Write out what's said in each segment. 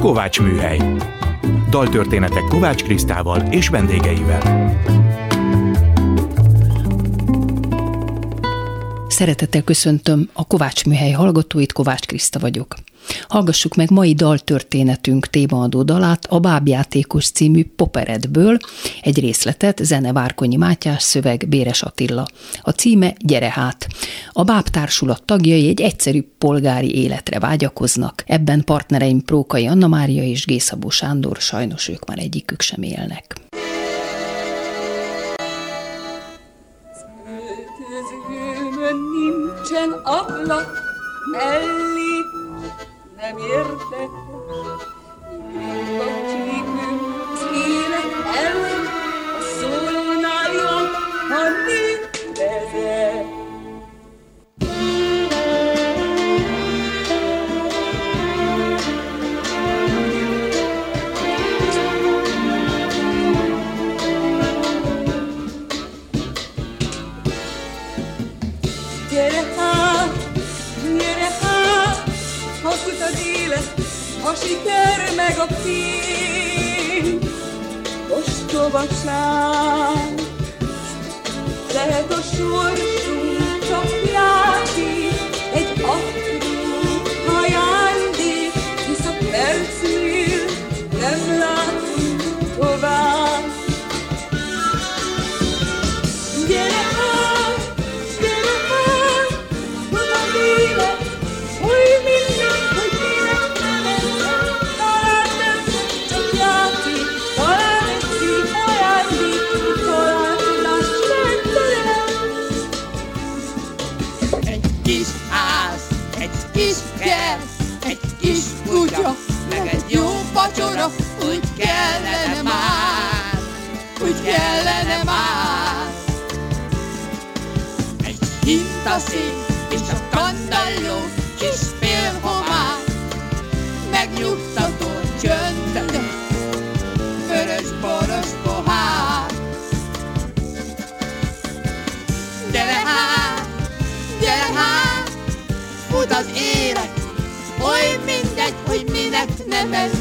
Kovács Műhely. Daltörténetek Kovács Krisztával és vendégeivel. Szeretettel köszöntöm a Kovács Műhely hallgatóit, Kovács Kriszta vagyok. Hallgassuk meg mai daltörténetünk témaadó dalát a Bábjátékos című Poperedből, egy részletet, zene Várkonyi Mátyás, szöveg Béres Attila. A címe Gyere hát. A Báb társulat tagjai egy egyszerű polgári életre vágyakoznak, ebben partnereim Prókai Anna Mária és Gészabó Sándor, sajnos ők már egyikük sem élnek. nincsen ablak mellé nem értek. A csípünk az élet ellen, a szólnál jobb, ha létezek. Siker meg a fény. Ostobaság, lehet a sorsunk kellene már, úgy kellene már. Egy hintaszín és a kandalló kis félhomár, megnyugtató csönd, vörös-boros pohár. Gyere hát, gyere hát, fut az élet, oly mindegy, hogy minek nevezte,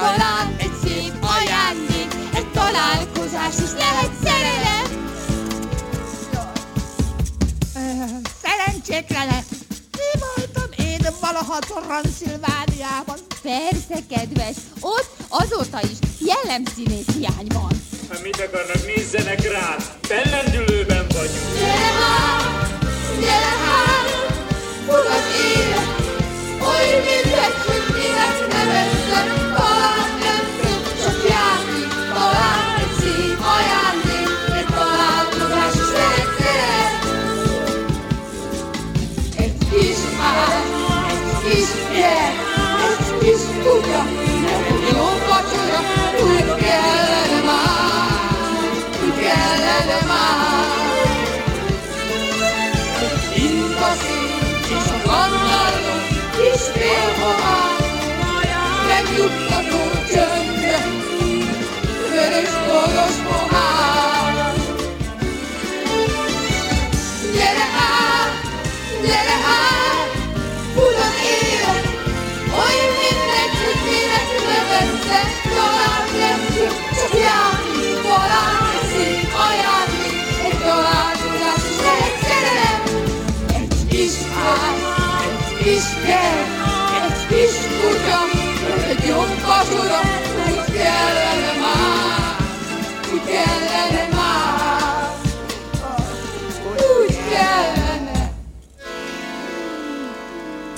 talán egy szép ajándék, egy találkozás is lehet szerelem. Szerencsékre le! Mi voltam én valaha Transzilvániában? Persze, kedves, ott azóta is jellemszínész hiány van. Hát mit akarnak, nézzenek rá! Fellendülőben vagyunk! Gyere hát, gyere hát, fut az élet, oly mindegy, hogy minek nevezzem,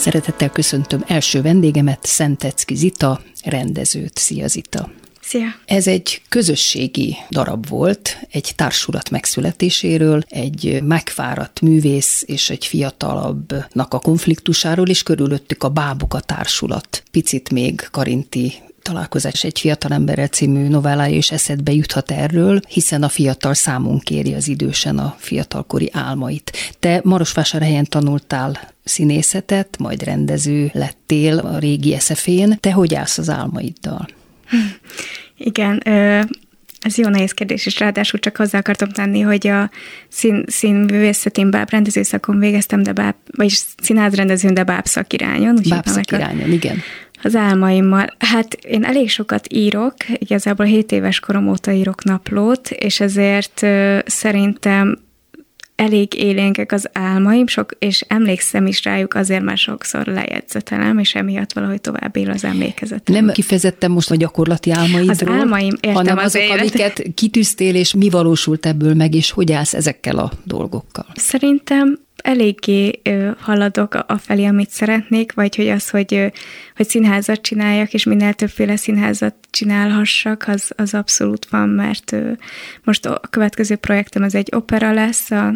Szeretettel köszöntöm első vendégemet, Szentecki Zita, rendezőt. Szia Zita! Szia! Ez egy közösségi darab volt, egy társulat megszületéséről, egy megfáradt művész és egy fiatalabbnak a konfliktusáról, és körülöttük a Bábuk a társulat. Picit még Karinti találkozás egy fiatalemberrel című novellája is eszedbe juthat erről, hiszen a fiatal számon kéri az idősen a fiatalkori álmait. Te Marosvásárhelyen tanultál színészetet, majd rendező lettél a régi eszefén. Te hogy állsz az álmaiddal? Igen, Ez jó nehéz kérdés, és ráadásul csak hozzá akartam tenni, hogy a szín, színművészetén báb rendezőszakon végeztem, de báb, vagyis színházrendezőn, de báb szakirányon. Báb szakirányon, igen. Az álmaimmal. Hát én elég sokat írok, igazából 7 éves korom óta írok naplót, és ezért szerintem elég élénkek az álmaim, sok, és emlékszem is rájuk, azért már sokszor lejegyzetelem, és emiatt valahogy tovább él az emlékezetem. Nem kifejezetten most a gyakorlati álmaidról, az álmaim, értem hanem az azok, élet. amiket kitűztél, és mi valósult ebből meg, és hogy állsz ezekkel a dolgokkal. Szerintem eléggé haladok a, felé, amit szeretnék, vagy hogy az, hogy, hogy színházat csináljak, és minél többféle színházat csinálhassak, az, az abszolút van, mert most a következő projektem az egy opera lesz, a,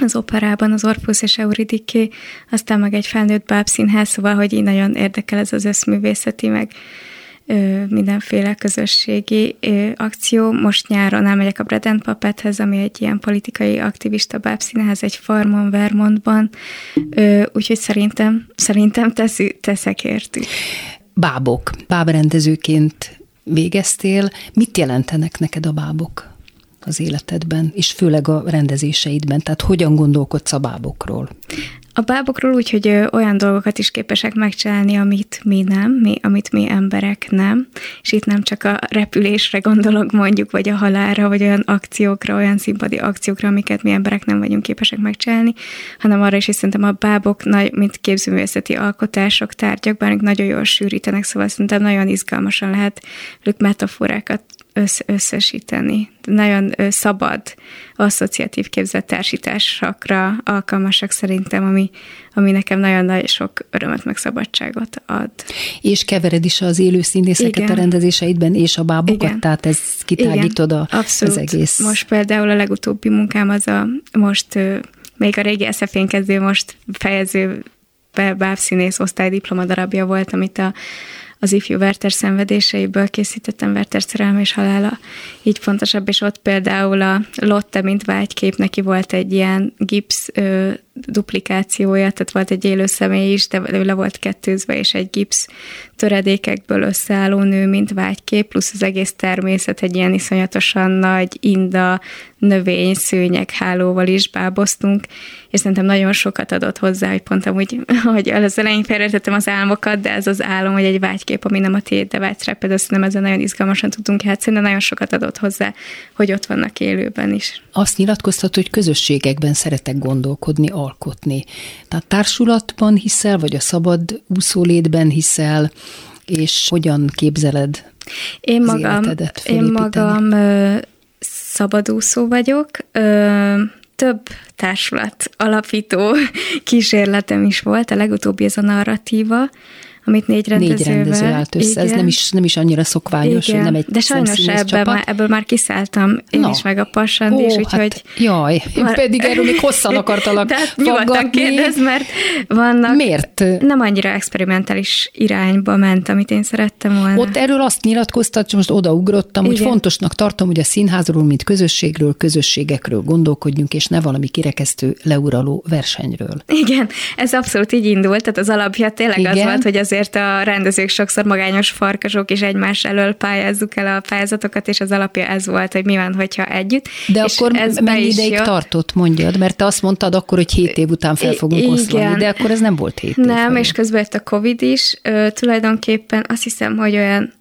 az operában az Orpheus és Euridiké, aztán meg egy felnőtt bábszínház, szóval, hogy így nagyon érdekel ez az összművészeti, meg mindenféle közösségi akció. Most nyáron elmegyek a Bread and Puppethez, ami egy ilyen politikai aktivista bábszínház egy farmon, Vermontban, úgyhogy szerintem, szerintem tesz, teszek értük. Bábok. Bábrendezőként végeztél. Mit jelentenek neked a bábok az életedben, és főleg a rendezéseidben? Tehát hogyan gondolkodsz a bábokról? A bábokról úgy, hogy olyan dolgokat is képesek megcsinálni, amit mi nem, mi, amit mi emberek nem, és itt nem csak a repülésre gondolok mondjuk, vagy a halálra, vagy olyan akciókra, olyan színpadi akciókra, amiket mi emberek nem vagyunk képesek megcsinálni, hanem arra is, hogy szerintem a bábok, nagy, mint képzőművészeti alkotások, tárgyak, bár nagyon jól sűrítenek, szóval szerintem nagyon izgalmasan lehet velük metaforákat össz, összesíteni. Nagyon szabad, asszociatív képzettársításokra alkalmasak szerintem, ami, ami nekem nagyon nagy sok örömet meg szabadságot ad. És kevered is az élő színészeket Igen. a rendezéseidben, és a bábokat, Igen. tehát ez kitágítod a, abszolút. az egész. Most például a legutóbbi munkám az a, most még a régi SZF-én kezdő, most fejező bábszínész osztálydiploma darabja volt, amit a, az ifjú Werther szenvedéseiből készítettem, Werther szerelme és halála. Így fontosabb, és ott például a Lotte, mint vágykép, neki volt egy ilyen gipsz ö, duplikációja, tehát volt egy élő személy is, de ő le volt kettőzve, és egy gipsz töredékekből összeálló nő, mint vágykép, plusz az egész természet egy ilyen iszonyatosan nagy inda, növény, szőnyek hálóval is báboztunk, és szerintem nagyon sokat adott hozzá, hogy pont amúgy, hogy az elején félretettem az álmokat, de ez az álom, hogy egy vágykép, ami nem a tiéd, de vágysz rá, például szerintem ezzel nagyon izgalmasan tudunk játszani, de nagyon sokat adott hozzá, hogy ott vannak élőben is. Azt nyilatkoztat, hogy közösségekben szeretek gondolkodni, alkotni. Tehát társulatban hiszel, vagy a szabad úszólétben hiszel, és hogyan képzeled Én magam, én magam ö, szabadúszó vagyok, ö, több társulat alapító kísérletem is volt, a legutóbbi ez a narratíva, amit négy rendezővel. Négy rendező állt össze, ez Igen. nem is, nem is annyira szokványos, hogy nem egy De sajnos ebben már, ebből már kiszálltam én Na. is, meg a Passand is, Ó, úgyhogy... hát, jaj, én Már- pedig erről még hosszan akartalak De hát nyugodtan kérdez, mert vannak... Miért? Nem annyira experimentális irányba ment, amit én szerettem volna. Ott erről azt nyilatkoztat, most odaugrottam, hogy Igen. fontosnak tartom, hogy a színházról, mint közösségről, közösségekről gondolkodjunk, és ne valami kirekesztő, leuraló versenyről. Igen, ez abszolút így indult, tehát az alapja tényleg Igen. az Igen. volt, hogy azért a rendezők sokszor magányos farkasok és egymás elől pályázzuk el a pályázatokat, és az alapja ez volt, hogy mi van, hogyha együtt. De és akkor ez mennyi ideig jött. tartott, mondjad? Mert te azt mondtad akkor, hogy hét év után fel fogunk oszlani, igen. de akkor ez nem volt hét év. Nem, felé. és közben jött a Covid is. Ö, tulajdonképpen azt hiszem, hogy olyan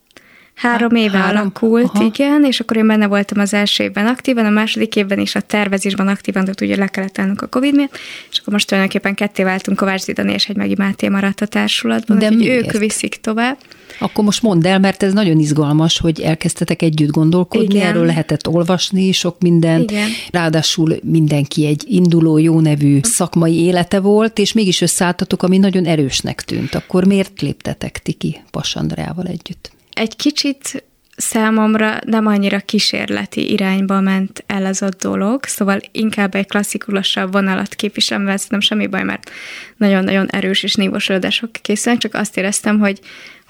három éve három? alakult, Aha. igen, és akkor én benne voltam az első évben aktívan, a második évben is a tervezésben aktívan, tehát ugye le kellett állnunk a Covid miatt, és akkor most tulajdonképpen ketté váltunk, Kovács Zidani és egy Megi Máté maradt a társulatban, De úgyhogy ők viszik tovább. Akkor most mondd el, mert ez nagyon izgalmas, hogy elkezdtetek együtt gondolkodni, Igen. erről lehetett olvasni sok mindent. Igen. Ráadásul mindenki egy induló, jó nevű szakmai élete volt, és mégis összeálltatok, ami nagyon erősnek tűnt. Akkor miért léptetek ti ki Pasandreával együtt? Egy kicsit számomra nem annyira kísérleti irányba ment el ez a dolog, szóval inkább egy klasszikusabb vonalat képviselem, mert nem semmi baj, mert nagyon-nagyon erős és nívós előadások készülnek, csak azt éreztem, hogy,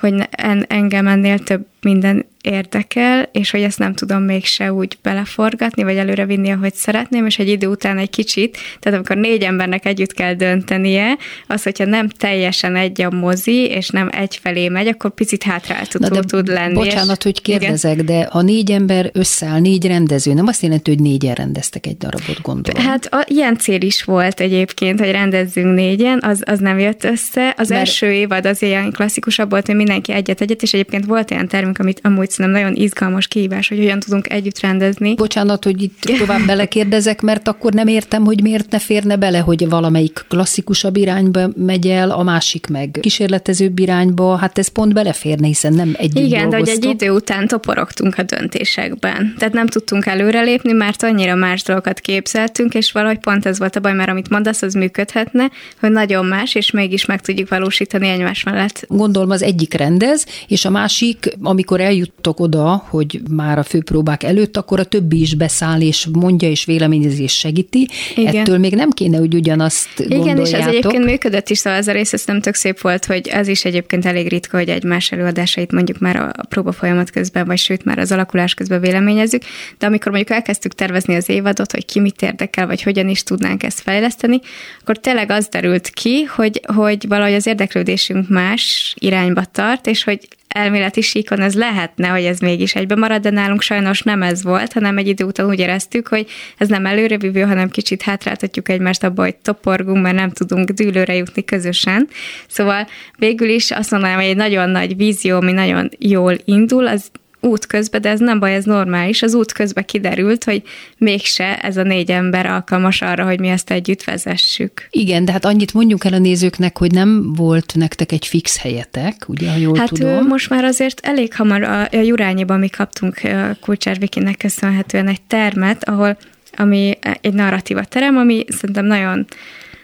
hogy en, engem ennél több minden érdekel, és hogy ezt nem tudom mégse úgy beleforgatni, vagy előre vinni, ahogy szeretném, és egy idő után egy kicsit, tehát amikor négy embernek együtt kell döntenie, az, hogyha nem teljesen egy a mozi, és nem egyfelé megy, akkor picit hátráltató tud lenni. Bocsánat, és, hogy kérdezek, igen. de ha négy ember összeáll, négy rendező, nem azt jelenti, hogy négyen rendeztek egy darabot, gondolom. Hát a, ilyen cél is volt egyébként, hogy rendezzünk négyen, az, az nem jött össze. Az Mert... első évad az ilyen klasszikusabb volt, hogy mindenki egyet-egyet, és egyébként volt olyan termünk, amit amúgy szerintem nagyon izgalmas kihívás, hogy hogyan tudunk együtt rendezni. Bocsánat, hogy itt tovább belekérdezek, mert akkor nem értem, hogy miért ne férne bele, hogy valamelyik klasszikusabb irányba megy el, a másik meg kísérletezőbb irányba, hát ez pont beleférne, hiszen nem egy Igen, de hogy egy idő után toporogtunk a döntésekben. Tehát nem tudtunk előrelépni, mert annyira más dolgokat képzeltünk, és valahogy pont ez volt a baj, mert amit mondasz, az működhetne, hogy nagyon más, és mégis meg tudjuk valósítani egymás mellett. Gondolom az egyik rendez, és a másik, amikor eljuttok oda, hogy már a főpróbák előtt, akkor a többi is beszáll, és mondja, és véleményezi, és segíti. Igen. Ettől még nem kéne, hogy ugyanazt Igen, gondoljátok. és ez egyébként működött is, szóval ez a rész, ez nem tök szép volt, hogy ez is egyébként elég ritka, hogy egymás előadásait mondjuk már a próba folyamat közben, vagy sőt már az alakulás közben véleményezzük, de amikor mondjuk elkezdtük tervezni az évadot, hogy ki mit érdekel, vagy hogyan is tudnánk ezt fejleszteni, akkor tényleg az derült ki, hogy, hogy valahogy az érdeklődésünk más irányba tart, és hogy elméleti síkon ez lehetne, hogy ez mégis egybe marad, de nálunk sajnos nem ez volt, hanem egy idő után úgy éreztük, hogy ez nem előrevívő, hanem kicsit hátráltatjuk egymást abba, hogy toporgunk, mert nem tudunk dűlőre jutni közösen. Szóval végül is azt mondanám, hogy egy nagyon nagy vízió, ami nagyon jól indul, az út közben, de ez nem baj, ez normális. Az út közben kiderült, hogy mégse ez a négy ember alkalmas arra, hogy mi ezt együtt vezessük. Igen, de hát annyit mondjuk el a nézőknek, hogy nem volt nektek egy fix helyetek, ugye, ha jól hát tudom. most már azért elég hamar a, a Jurányiban mi kaptunk Kulcsár Vikinek köszönhetően egy termet, ahol ami egy narratíva terem, ami szerintem nagyon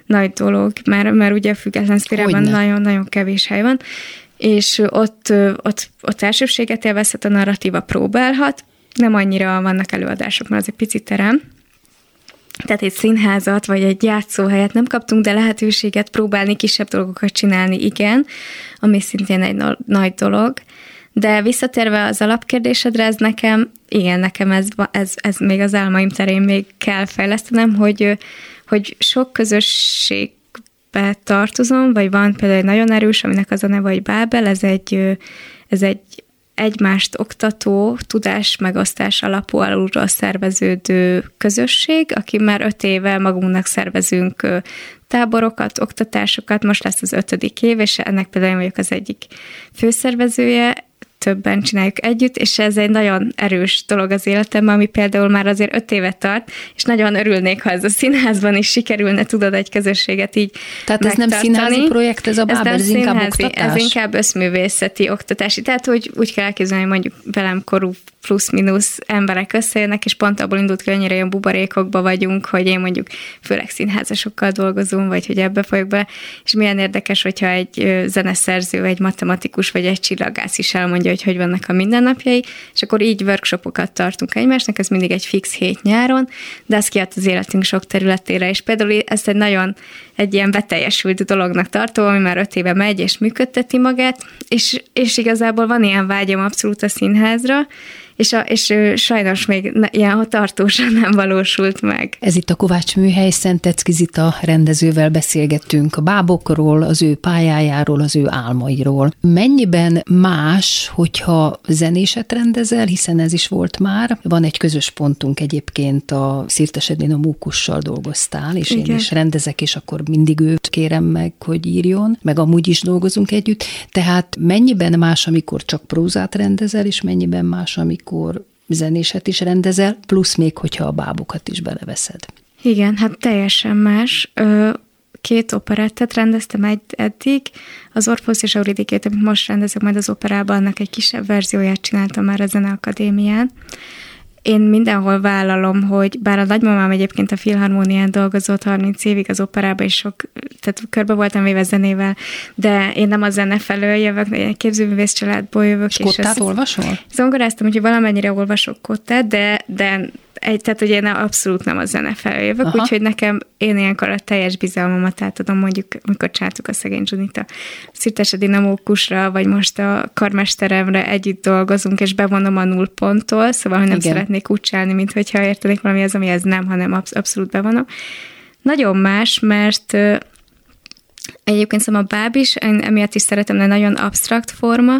nagy dolog, mert, mert ugye a független szférában nagyon-nagyon kevés hely van, és ott, ott, ott elsőbséget élvezhet, a narratíva próbálhat, nem annyira vannak előadások, mert az egy picit terem, tehát egy színházat, vagy egy játszóhelyet nem kaptunk, de lehetőséget próbálni, kisebb dolgokat csinálni, igen, ami szintén egy no- nagy dolog. De visszatérve az alapkérdésedre, ez nekem, igen, nekem ez, ez, ez még az álmaim terén még kell fejlesztenem, hogy, hogy sok közösség tartozom, vagy van például egy nagyon erős, aminek az a neve, hogy Bábel, ez egy, ez egy egymást oktató, tudás megosztás alapú alulról szerveződő közösség, aki már öt éve magunknak szervezünk táborokat, oktatásokat, most lesz az ötödik év, és ennek például én vagyok az egyik főszervezője, többen csináljuk együtt, és ez egy nagyon erős dolog az életemben, ami például már azért öt évet tart, és nagyon örülnék, ha ez a színházban is sikerülne, tudod, egy közösséget így Tehát ez nem színházi projekt, ez a Bábel, ez, ez inkább oktatás? Ez inkább összművészeti oktatási. Tehát, hogy úgy kell elképzelni, hogy mondjuk velem korú plusz-minusz emberek összejönnek, és pont abból indult ki, hogy annyira olyan buborékokba vagyunk, hogy én mondjuk főleg színházasokkal dolgozom, vagy hogy ebbe folyok be, és milyen érdekes, hogyha egy zeneszerző, egy matematikus, vagy egy csillagász is elmondja, hogy hogy vannak a mindennapjai, és akkor így workshopokat tartunk egymásnak, ez mindig egy fix hét nyáron, de ez kiadt az életünk sok területére, és például ez egy nagyon egy ilyen beteljesült dolognak tartom, ami már öt éve megy és működteti magát, és, és igazából van ilyen vágyam abszolút a színházra, és, a, és sajnos még ilyen tartósan nem valósult meg. Ez itt a Kovács Műhely, Szentecki Zita rendezővel beszélgettünk a bábokról, az ő pályájáról, az ő álmairól. Mennyiben más, hogyha zenéset rendezel, hiszen ez is volt már. Van egy közös pontunk egyébként, a Szirtes a Mókussal dolgoztál, és Igen. én is rendezek, és akkor mindig őt kérem meg, hogy írjon, meg amúgy is dolgozunk együtt. Tehát mennyiben más, amikor csak prózát rendezel, és mennyiben más, amikor zenéset is rendezel, plusz még, hogyha a bábukat is beleveszed. Igen, hát teljesen más. Két operettet rendeztem egy, eddig, az Orpheus és Euridikét, amit most rendezek majd az operában, annak egy kisebb verzióját csináltam már a Zeneakadémián én mindenhol vállalom, hogy bár a nagymamám egyébként a filharmónián dolgozott 30 évig az operában, és sok, tehát körbe voltam véve zenével, de én nem a zene felől jövök, egy képzőművész családból jövök. És, és kottát olvasol? Zongoráztam, hogy valamennyire olvasok kottát, de, de egy, tehát ugye én abszolút nem a zene felé jövök, Aha. úgyhogy nekem én ilyenkor a teljes bizalmamat átadom, mondjuk, amikor csináltuk a szegény Junita Szirtese Dinamókusra, vagy most a karmesteremre együtt dolgozunk, és bevonom a nullponttól, szóval, hogy nem Igen. szeretnék úgy csinálni, mint hogyha értenék valami az, ami ez nem, hanem absz- abszolút bevonom. Nagyon más, mert Egyébként szóval a báb is, én emiatt is szeretem, de nagyon absztrakt forma,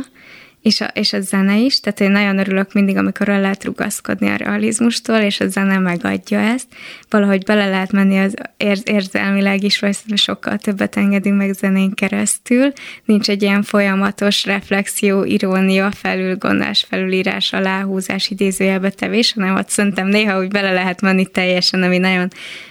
és a, és a zene is, tehát én nagyon örülök mindig, amikor el lehet rugaszkodni a realizmustól, és a zene megadja ezt. Valahogy bele lehet menni az érz, érzelmileg is, vagy sokkal többet engedünk meg zenén keresztül. Nincs egy ilyen folyamatos reflexió, irónia, felülgondolás, felülírás, aláhúzás, idézőjelbe tevés, hanem ott szerintem néha úgy bele lehet menni teljesen, ami nagyon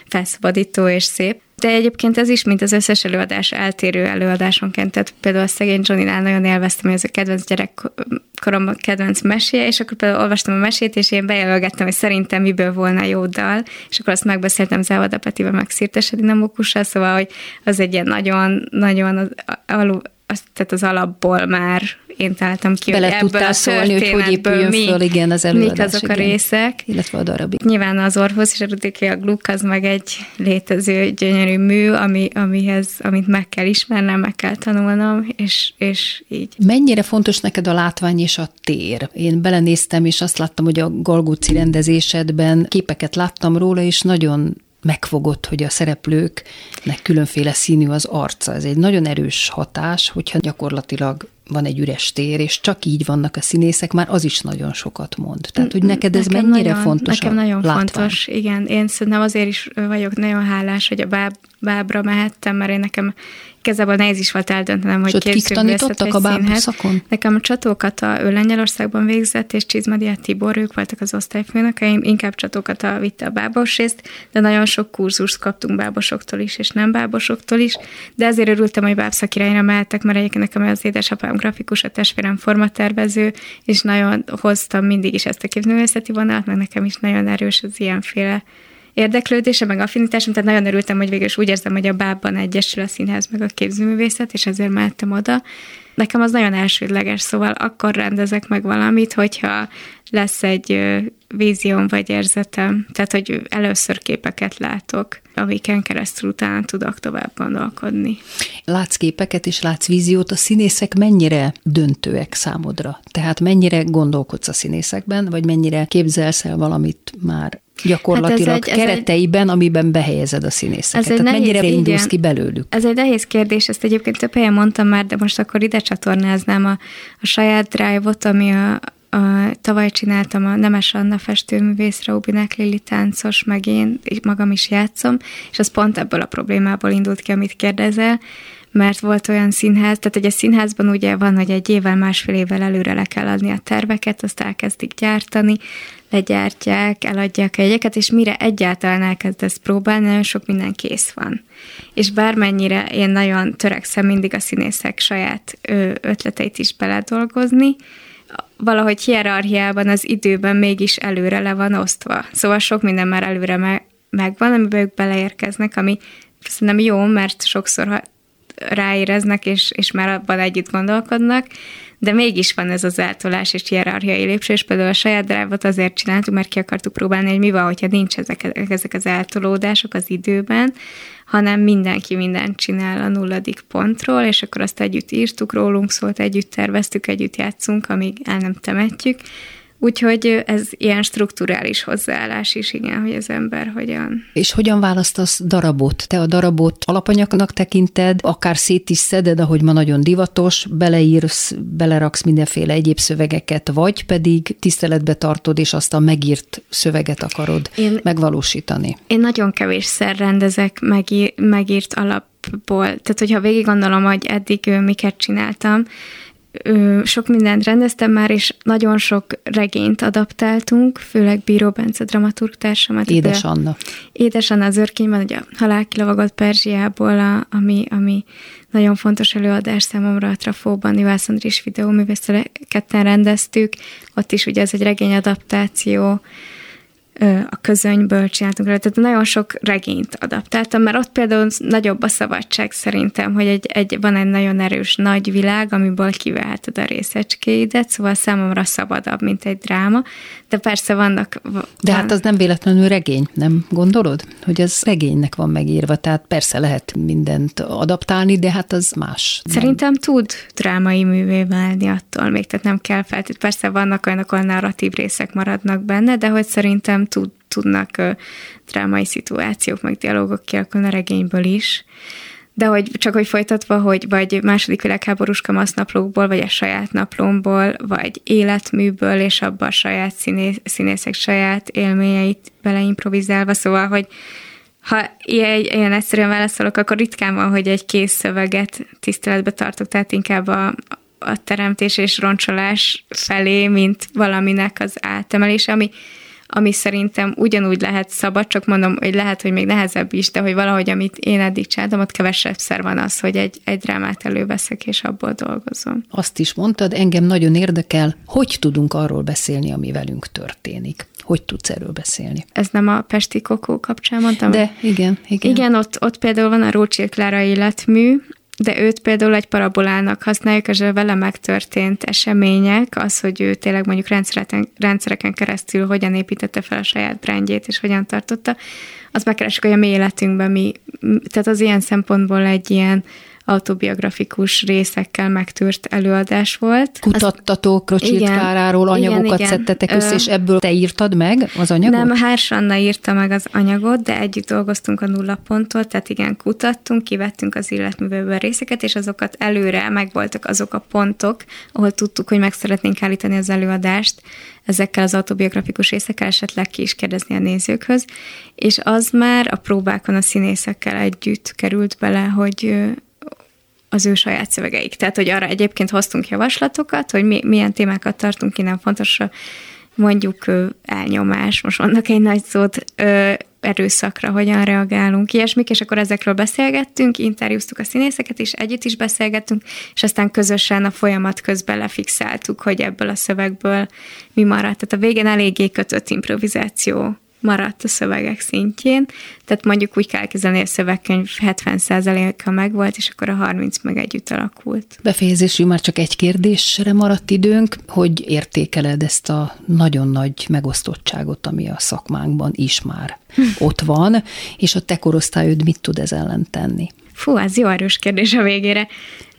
felszabadító és szép. De egyébként ez is, mint az összes előadás eltérő előadásonként, tehát például a szegény Johnny-nál nagyon élveztem, hogy ez a kedvenc gyerekkoromban kedvenc meséje, és akkor például olvastam a mesét, és én bejelölgettem, hogy szerintem miből volna jó dal, és akkor azt megbeszéltem Závada Petivel, meg Szirtes Edinamokussal, szóval, hogy az egy ilyen nagyon, nagyon az, alul, az, tehát az alapból már én találtam ki, Bele hogy ebből a szólni, hogy hogy épüljön mi, föl, igen, az előadás. Mik azok igen. a részek. Illetve a darabig. Nyilván az orvos és a gluk az meg egy létező gyönyörű mű, ami, amihez, amit meg kell ismernem, meg kell tanulnom, és, és így. Mennyire fontos neked a látvány és a tér? Én belenéztem, és azt láttam, hogy a Galgóci rendezésedben képeket láttam róla, és nagyon megfogott, hogy a szereplőknek különféle színű az arca. Ez egy nagyon erős hatás, hogyha gyakorlatilag van egy üres tér, és csak így vannak a színészek, már az is nagyon sokat mond. Tehát, hogy neked ez nekem mennyire nagyon, fontos Nekem nagyon látvány? fontos, igen. Én szerintem azért is vagyok nagyon hálás, hogy a báb, bábra mehettem, mert én nekem igazából nehéz is volt eldöntenem, hogy kik tanítottak a báb szakon? Nekem a Csatókata, ő Lengyelországban végzett, és Csizmadia Tibor, ők voltak az osztályfőnökeim, inkább Csatókata vitte a bábos részt, de nagyon sok kurzust kaptunk bábosoktól is, és nem bábosoktól is, de ezért örültem, hogy bábszakirányra mehettek, mert egyébként nekem az édesapám grafikus, a testvérem formatervező, és nagyon hoztam mindig is ezt a képzőművészeti vonalat, meg nekem is nagyon erős az ilyenféle érdeklődése, meg affinitásom, tehát nagyon örültem, hogy végül is úgy érzem, hogy a bábban egyesül a színház, meg a képzőművészet, és ezért mehettem oda. Nekem az nagyon elsődleges, szóval akkor rendezek meg valamit, hogyha lesz egy vízióm vagy érzetem, tehát hogy először képeket látok, amiken keresztül utána tudok tovább gondolkodni. Látsz képeket és látsz víziót, a színészek mennyire döntőek számodra? Tehát mennyire gondolkodsz a színészekben, vagy mennyire képzelsz el valamit már gyakorlatilag hát egy, kereteiben, egy, amiben behelyezed a színészeket. Ez egy Tehát nehéz, mennyire indulsz ki belőlük? Ez egy nehéz kérdés, ezt egyébként több helyen mondtam már, de most akkor ide csatornáznám a, a saját drive-ot, ami a, a, tavaly csináltam a Nemes Anna festőművész, Raubinek Lili táncos, meg én magam is játszom, és az pont ebből a problémából indult ki, amit kérdezel, mert volt olyan színház, tehát egy színházban ugye van, hogy egy évvel, másfél évvel előre le kell adni a terveket, azt elkezdik gyártani, legyártják, eladják egyeket, és mire egyáltalán elkezdesz próbálni, nagyon sok minden kész van. És bármennyire én nagyon törekszem mindig a színészek saját ötleteit is beledolgozni, valahogy hierarchiában az időben mégis előre le van osztva. Szóval sok minden már előre me- megvan, amiben ők beleérkeznek, ami szerintem jó, mert sokszor ráéreznek, és, és már abban együtt gondolkodnak, de mégis van ez az eltolás és hierarchiai lépcső, például a saját drive azért csináltuk, mert ki akartuk próbálni, hogy mi van, hogyha nincs ezek, ezek az eltolódások az időben, hanem mindenki mindent csinál a nulladik pontról, és akkor azt együtt írtuk, rólunk szólt, együtt terveztük, együtt játszunk, amíg el nem temetjük, Úgyhogy ez ilyen strukturális hozzáállás is, igen, hogy az ember hogyan. És hogyan választasz darabot? Te a darabot alapanyagnak tekinted, akár szét is szeded, ahogy ma nagyon divatos, beleírsz, beleraksz mindenféle egyéb szövegeket, vagy pedig tiszteletbe tartod, és azt a megírt szöveget akarod én, megvalósítani? Én nagyon kevésszer rendezek megír, megírt alapból. Tehát, hogyha végig gondolom, hogy eddig miket csináltam, sok mindent rendeztem már, és nagyon sok regényt adaptáltunk, főleg Bíró Bence dramaturg társamat. Édes Anna. Édes Anna az örkényben, ugye a Halál kilovagot Perzsiából, a, ami, ami nagyon fontos előadás számomra a Trafóban, Ivász Andris videóművésztel ketten rendeztük, ott is ugye ez egy regény adaptáció, a közönyből csináltunk rá, tehát nagyon sok regényt adaptáltam, mert ott például nagyobb a szabadság szerintem, hogy egy, egy, van egy nagyon erős nagy világ, amiből kiveheted a részecskéidet, szóval számomra szabadabb, mint egy dráma, de persze vannak... De hát az nem véletlenül regény, nem gondolod? Hogy ez regénynek van megírva, tehát persze lehet mindent adaptálni, de hát az más. Szerintem nem. tud drámai művé válni attól még, tehát nem kell feltétlenül. Persze vannak olyanok, ahol narratív részek maradnak benne, de hogy szerintem tud, tudnak drámai szituációk, meg dialógok kialakulni a regényből is. De hogy csak hogy folytatva, hogy vagy második világháborús naplókból, vagy a saját naplomból, vagy életműből, és abba a saját színész, színészek saját élményeit beleimprovizálva, szóval, hogy ha ilyen, ilyen egyszerűen válaszolok, akkor ritkán van, hogy egy kész szöveget tiszteletbe tartok, tehát inkább a, a teremtés és roncsolás felé, mint valaminek az átemelése, ami ami szerintem ugyanúgy lehet szabad, csak mondom, hogy lehet, hogy még nehezebb is, de hogy valahogy, amit én eddig csináltam, ott kevesebbszer van az, hogy egy, egy drámát előveszek, és abból dolgozom. Azt is mondtad, engem nagyon érdekel, hogy tudunk arról beszélni, ami velünk történik. Hogy tudsz erről beszélni? Ez nem a Pesti Kokó kapcsán mondtam? De, igen, igen. Igen, ott, ott például van a Rócsi Klára életmű, de őt például egy parabolának használjuk, és a vele megtörtént események, az, hogy ő tényleg mondjuk rendszereken, rendszereken keresztül hogyan építette fel a saját brandjét, és hogyan tartotta, az megkeresik, hogy a mi életünkben mi, tehát az ilyen szempontból egy ilyen autobiografikus részekkel megtűrt előadás volt. Kutattatok Krocsit Káráról, anyagokat igen, szedtetek össze, és ebből te írtad meg az anyagot? Nem, Hárs Anna írta meg az anyagot, de együtt dolgoztunk a nulla ponttól, tehát igen, kutattunk, kivettünk az életművőből részeket, és azokat előre megvoltak azok a pontok, ahol tudtuk, hogy meg szeretnénk állítani az előadást, ezekkel az autobiografikus részekkel esetleg ki is kérdezni a nézőkhöz, és az már a próbákon a színészekkel együtt került bele, hogy az ő saját szövegeik. Tehát, hogy arra egyébként hoztunk javaslatokat, hogy mi, milyen témákat tartunk innen fontos, mondjuk elnyomás, most mondok egy nagy szót, erőszakra hogyan reagálunk, ilyesmik, és akkor ezekről beszélgettünk, interjúztuk a színészeket, és együtt is beszélgettünk, és aztán közösen a folyamat közben lefixáltuk, hogy ebből a szövegből mi maradt. Tehát a végén eléggé kötött improvizáció maradt a szövegek szintjén, tehát mondjuk úgy kell kezelni, a szövegkönyv 70%-a megvolt, és akkor a 30 meg együtt alakult. Befejezésű már csak egy kérdésre maradt időnk, hogy értékeled ezt a nagyon nagy megosztottságot, ami a szakmánkban is már hm. ott van, és a te korosztályod mit tud ez ellen tenni? Fú, ez jó erős kérdés a végére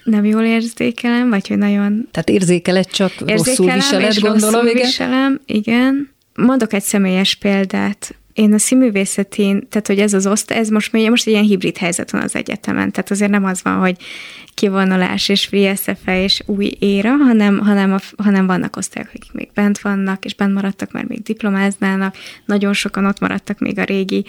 nem jól érzékelem, vagy hogy nagyon... Tehát érzékeled, csak rosszul viseled, gondolom, rosszul igen? viselem, igen. Mondok egy személyes példát. Én a színművészetén, tehát hogy ez az osztály, ez most, most egy ilyen hibrid helyzet van az egyetemen, tehát azért nem az van, hogy kivonulás és free SFE és új éra, hanem, hanem, a, hanem vannak osztályok, akik még bent vannak, és bent maradtak, mert még diplomáznának, nagyon sokan ott maradtak még a régi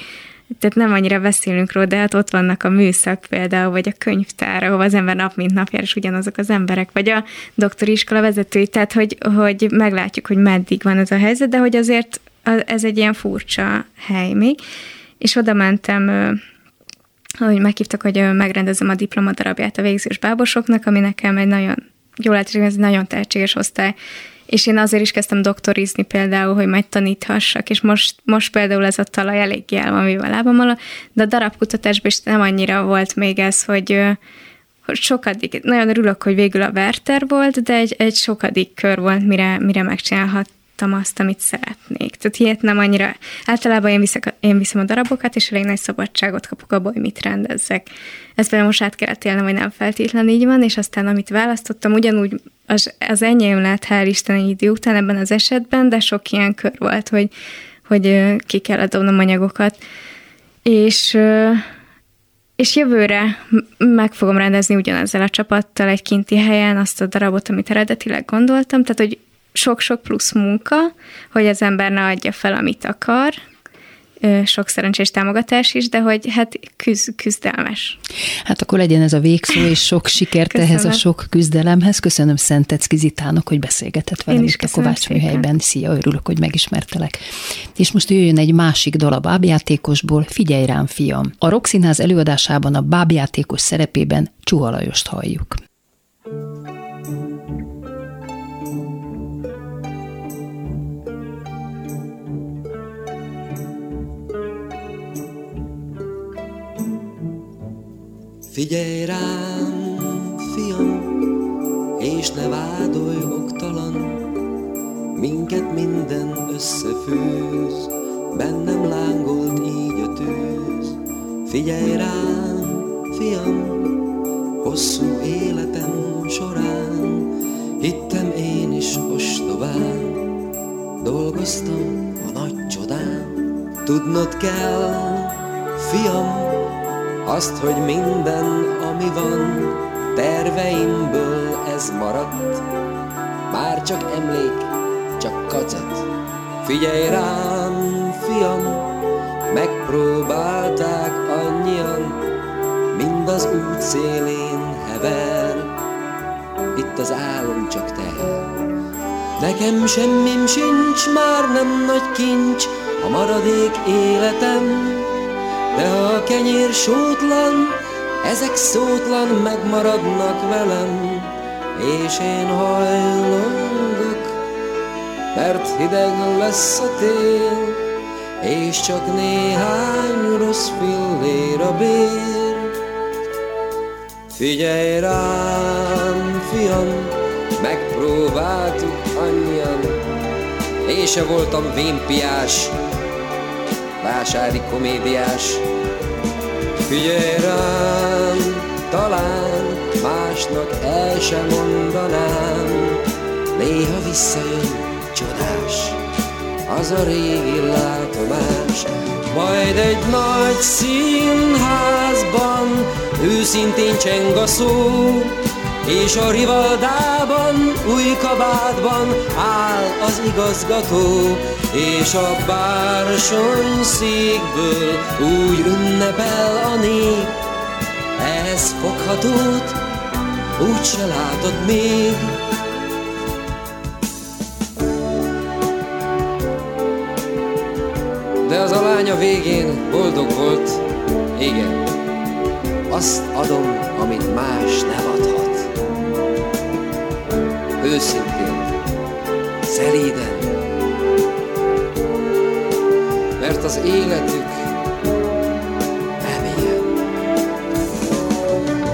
tehát nem annyira beszélünk róla, de hát ott vannak a műszak például, vagy a könyvtár, ahol az ember nap mint nap jár, és ugyanazok az emberek, vagy a doktori iskola vezetői, tehát hogy, hogy meglátjuk, hogy meddig van ez a helyzet, de hogy azért ez egy ilyen furcsa hely még. És oda mentem, hogy meghívtak, hogy megrendezem a diplomadarabját a végzős bábosoknak, ami nekem egy nagyon, jól lehet, ez egy nagyon tehetséges osztály, és én azért is kezdtem doktorizni például, hogy majd taníthassak, és most, most például ez a talaj eléggé el van a lábam alatt, de a darabkutatásban is nem annyira volt még ez, hogy, hogy sokadik, nagyon örülök, hogy végül a Werther volt, de egy, egy sokadik kör volt, mire, mire megcsinálhat, azt, amit szeretnék. Tehát ilyet nem annyira, általában én, viszek, én viszem a darabokat, és elég nagy szabadságot kapok abból, hogy mit rendezzek. Ez például most át kellett élnem, hogy nem feltétlen így van, és aztán amit választottam, ugyanúgy az, az enyém lett, hál' Isten egy idő után ebben az esetben, de sok ilyen kör volt, hogy, hogy ki kellett dobnom anyagokat. És és jövőre meg fogom rendezni ugyanezzel a csapattal egy kinti helyen azt a darabot, amit eredetileg gondoltam, tehát hogy sok-sok plusz munka, hogy az ember ne adja fel, amit akar, sok szerencsés támogatás is, de hogy hát küz, küzdelmes. Hát akkor legyen ez a végszó, és sok sikert köszönöm. ehhez a sok küzdelemhez. Köszönöm Szentec Kizitának, hogy beszélgetett velem itt a Kovács műhelyben. Szia, örülök, hogy megismertelek. És most jöjjön egy másik dal a bábjátékosból, Figyelj rám, fiam. A Rokszínház előadásában a bábjátékos szerepében Csuhalajost halljuk. Figyelj rám, fiam, és ne vádolj oktalan, minket minden összefűz, bennem lángolt így a tűz. Figyelj rám, fiam, hosszú életem során, hittem én is ostobán, dolgoztam a nagy csodán. Tudnod kell, fiam, azt, hogy minden, ami van, terveimből ez maradt. Már csak emlék, csak kacat. Figyelj rám, fiam, megpróbálták annyian, mind az út szélén hever, itt az álom csak teher. Nekem semmim sincs, már nem nagy kincs, a maradék életem, de ha a kenyér sótlan, ezek szótlan megmaradnak velem, és én hajlongok, mert hideg lesz a tél, és csak néhány rossz fillér a bér. Figyelj rám, fiam, megpróbáltuk annyian, én se voltam vénpiás, vásári komédiás. Figyelj rám, talán másnak el sem mondanám, néha visszajön csodás, az a régi látomás. Majd egy nagy színházban őszintén cseng a szó, és a rivaldában, új kabátban áll az igazgató, és a bársony székből úgy ünnepel a nép. Ez foghatót úgy se látod még. De az a lánya végén boldog volt, igen, azt adom, amit más nem adhat őszintén, szelíden, mert az életük nem ilyen.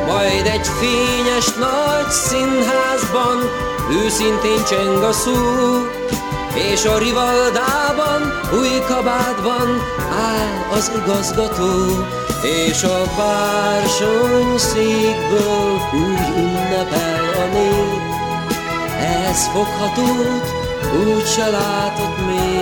Majd egy fényes nagy színházban őszintén cseng a szó, és a rivaldában, új kabátban áll az igazgató, és a bársony székből úgy ünnepel a nép, ez foghatót úgy se látott még.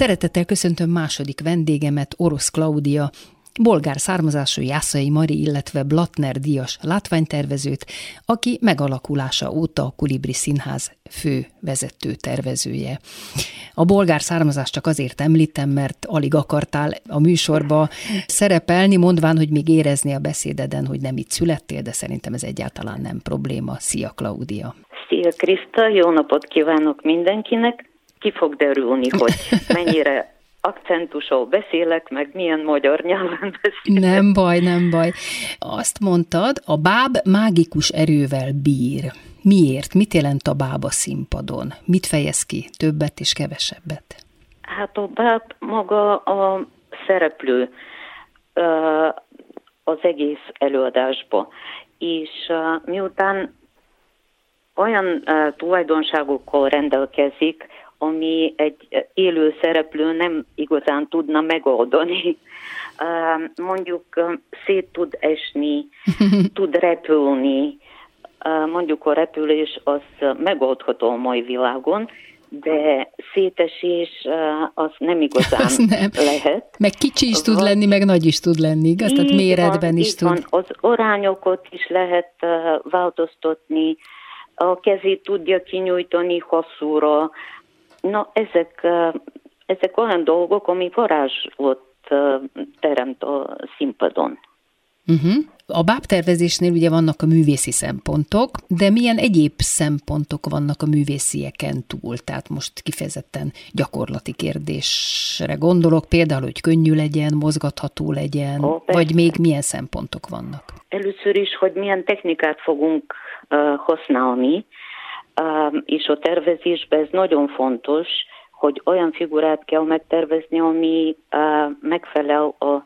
Szeretettel köszöntöm második vendégemet, Orosz Klaudia, bolgár származású Jászai Mari, illetve Blatner díjas látványtervezőt, aki megalakulása óta a Kulibri Színház fő vezető tervezője. A bolgár származást csak azért említem, mert alig akartál a műsorba szerepelni, mondván, hogy még érezni a beszédeden, hogy nem itt születtél, de szerintem ez egyáltalán nem probléma. Szia, Klaudia! Szia, Kriszta! Jó napot kívánok mindenkinek! Ki fog derülni, hogy mennyire akcentusol beszélek, meg milyen magyar nyelven beszélek. Nem baj, nem baj. Azt mondtad, a báb mágikus erővel bír. Miért? Mit jelent a báb a színpadon? Mit fejez ki? Többet és kevesebbet? Hát a báb maga a szereplő az egész előadásba. És miután olyan tulajdonságokkal rendelkezik, ami egy élő szereplő nem igazán tudna megoldani. Mondjuk szét tud esni, tud repülni, mondjuk a repülés az megoldható a mai világon, de szétesés az nem igazán az nem. lehet. Meg kicsi is tud lenni, meg nagy is tud lenni, igaz? Tehát méretben van, is tud. Van. Az arányokat is lehet változtatni, a kezét tudja kinyújtani hosszúra, Na, ezek, ezek olyan dolgok, ami varázslott teremt a színpadon. Uh-huh. A bábtervezésnél ugye vannak a művészi szempontok, de milyen egyéb szempontok vannak a művészieken túl? Tehát most kifejezetten gyakorlati kérdésre gondolok, például, hogy könnyű legyen, mozgatható legyen, Ó, vagy még milyen szempontok vannak? Először is, hogy milyen technikát fogunk uh, használni, és a tervezésben ez nagyon fontos, hogy olyan figurát kell megtervezni, ami megfelel a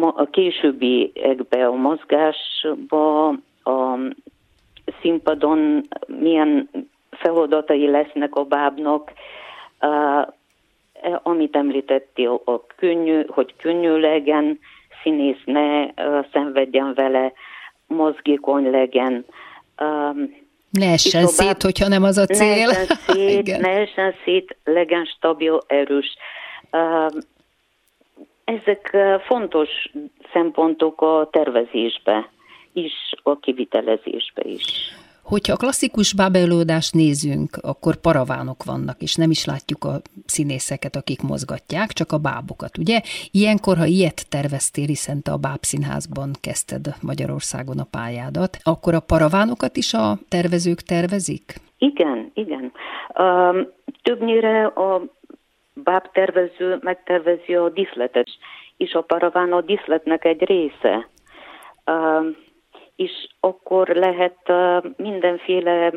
a későbbiekben a mozgásba, a színpadon milyen feladatai lesznek a bábnak, amit említettél, a könnyű, hogy könnyű legyen, színész ne szenvedjen vele, mozgékony legyen. Ne essen szét, hogyha nem az a cél. Ne essen szét, ne essen szét legyen stabil, erős. Ezek fontos szempontok a tervezésbe is, a kivitelezésbe is. Hogyha a klasszikus bábelőadást nézünk, akkor paravánok vannak, és nem is látjuk a színészeket, akik mozgatják, csak a bábokat, ugye? Ilyenkor, ha ilyet terveztél, hiszen te a bábszínházban kezdted Magyarországon a pályádat, akkor a paravánokat is a tervezők tervezik? Igen, igen. Um, többnyire a bábtervező megtervezi a diszletet, és a paraván a diszletnek egy része. Uh, és akkor lehet mindenféle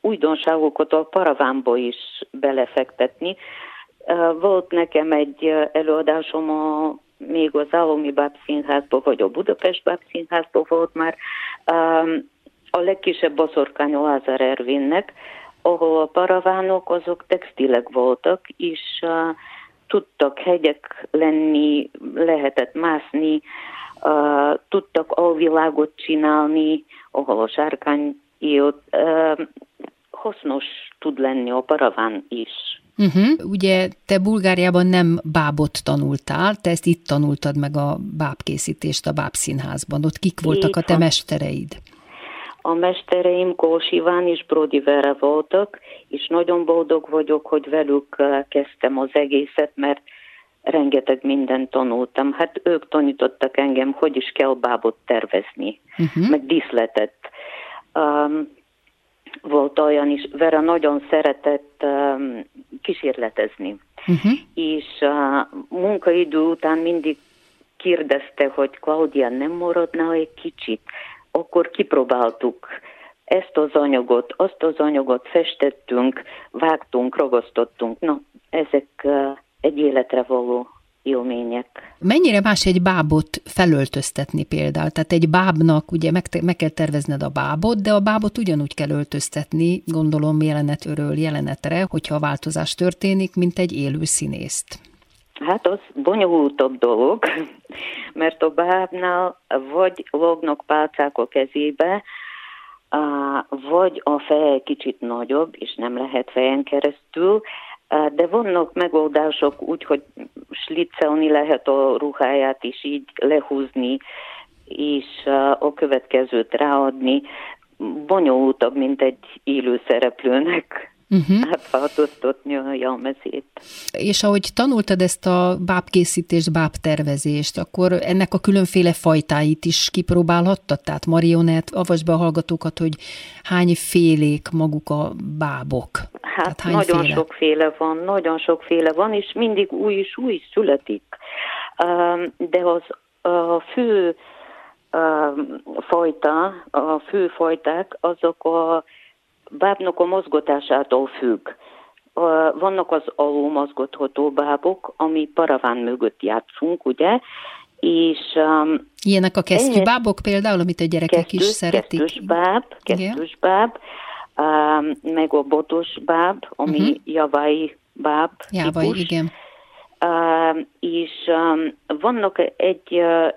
újdonságokat a paravánba is belefektetni. Volt nekem egy előadásom a még az Állami Bábszínházban, vagy a Budapest Bábszínházban volt már, a legkisebb boszorkány Lázár Ervinnek, ahol a paravánok azok textilek voltak, és tudtak hegyek lenni, lehetett mászni, uh, tudtak alvilágot csinálni, ahol a sárkány élt. Uh, hasznos tud lenni a paraván is. Uh-huh. Ugye te Bulgáriában nem bábot tanultál, te ezt itt tanultad meg a bábkészítést a bábszínházban. Ott kik voltak Így a te van. mestereid? A mestereim Kós Iván és Brody Vera voltak, és nagyon boldog vagyok, hogy velük eh, kezdtem az egészet, mert rengeteg mindent tanultam. Hát ők tanítottak engem, hogy is kell bábot tervezni, uh-huh. meg díszletet. Um, volt olyan is, Vera nagyon szeretett um, kísérletezni. Uh-huh. És uh, munkaidő után mindig kérdezte, hogy Claudia nem maradna egy kicsit, akkor kipróbáltuk ezt az anyagot, azt az anyagot festettünk, vágtunk, ragasztottunk. Na, ezek egy életre való élmények. Mennyire más egy bábot felöltöztetni például? Tehát egy bábnak ugye meg, meg kell tervezned a bábot, de a bábot ugyanúgy kell öltöztetni, gondolom jelenetről jelenetre, hogyha a változás történik, mint egy élő színészt. Hát az bonyolultabb dolog, mert a bábnál vagy lognak pálcák a kezébe, vagy a feje kicsit nagyobb, és nem lehet fejen keresztül, de vannak megoldások úgy, hogy slicelni lehet a ruháját, és így lehúzni, és a következőt ráadni. Bonyolultabb, mint egy élő szereplőnek uh-huh. átváltoztatni a jelmezét. És ahogy tanultad ezt a bábkészítést, bábtervezést, akkor ennek a különféle fajtáit is kipróbálhattad? Tehát marionett, avasd be a hallgatókat, hogy hány félék maguk a bábok? Hát hány nagyon féle? sokféle van, nagyon sokféle van, és mindig új és új születik. De az a fő fajta, a fő fajták, azok a bábnak a mozgatásától függ. Vannak az alul mozgatható bábok, ami paraván mögött játszunk, ugye, és... Um, Ilyenek a kesztyűbábok például, amit a gyerekek kesztyűs, is szeretik? Kesztyűs báb, kesztyűs báb, um, meg a botos báb, ami uh-huh. javai báb Jávai, típus. igen. Um, és um, vannak egy uh,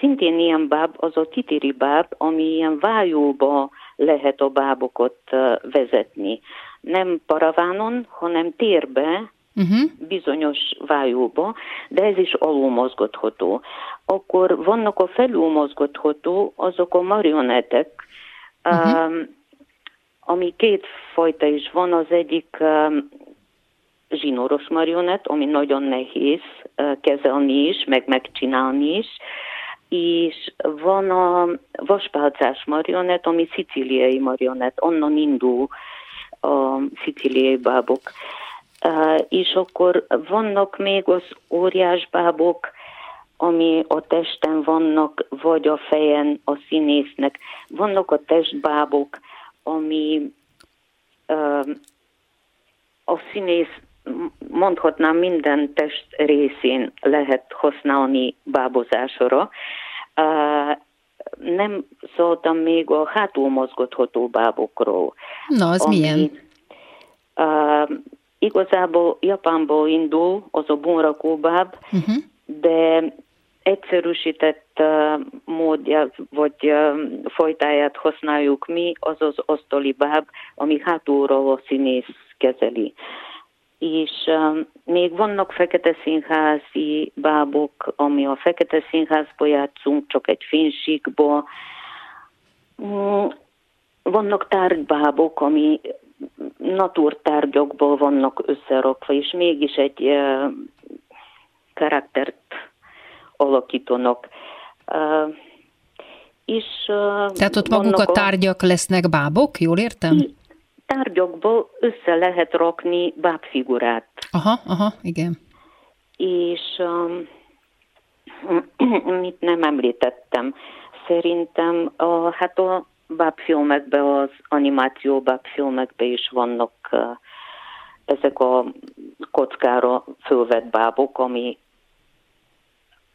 szintén ilyen báb, az a titiri báb, ami ilyen vájóba lehet a bábokat vezetni. Nem paravánon, hanem térbe, uh-huh. bizonyos vájóba, de ez is alulmozgatható. Akkor vannak a felülmozgatható, azok a marionettek, uh-huh. um, ami két fajta is van, az egyik um, zsinóros marionett, ami nagyon nehéz uh, kezelni is, meg megcsinálni is, és van a vaspálcás marionett, ami szicíliai marionett, onnan indul a szicíliai bábok. És akkor vannak még az óriás bábok, ami a testen vannak, vagy a fejen a színésznek. Vannak a testbábok, ami a színész mondhatnám minden test részén lehet használni bábozásra. Nem szóltam még a hátul mozgatható bábokról. Na, az ami, milyen? Igazából Japánból indul az a bunrakóbáb, uh-huh. de egyszerűsített uh, módja vagy uh, folytáját használjuk mi, az az asztali báb, ami hátulról a színész kezeli. És uh, még vannak fekete színházi bábok, ami a fekete színházba játszunk, csak egy fénysíkba. Mm, vannak tárgybábok, ami naturtárgyakból vannak összerakva, és mégis egy uh, karaktert alakítanak. Uh, és, uh, Tehát ott maguk a tárgyak lesznek bábok, jól értem? Tárgyakból össze lehet rakni bábfigurát. Aha, aha, igen. És um, mit nem említettem, szerintem a, hát a bábfilmekben, az animáció bábfilmekben is vannak uh, ezek a kockára fölvett bábok, ami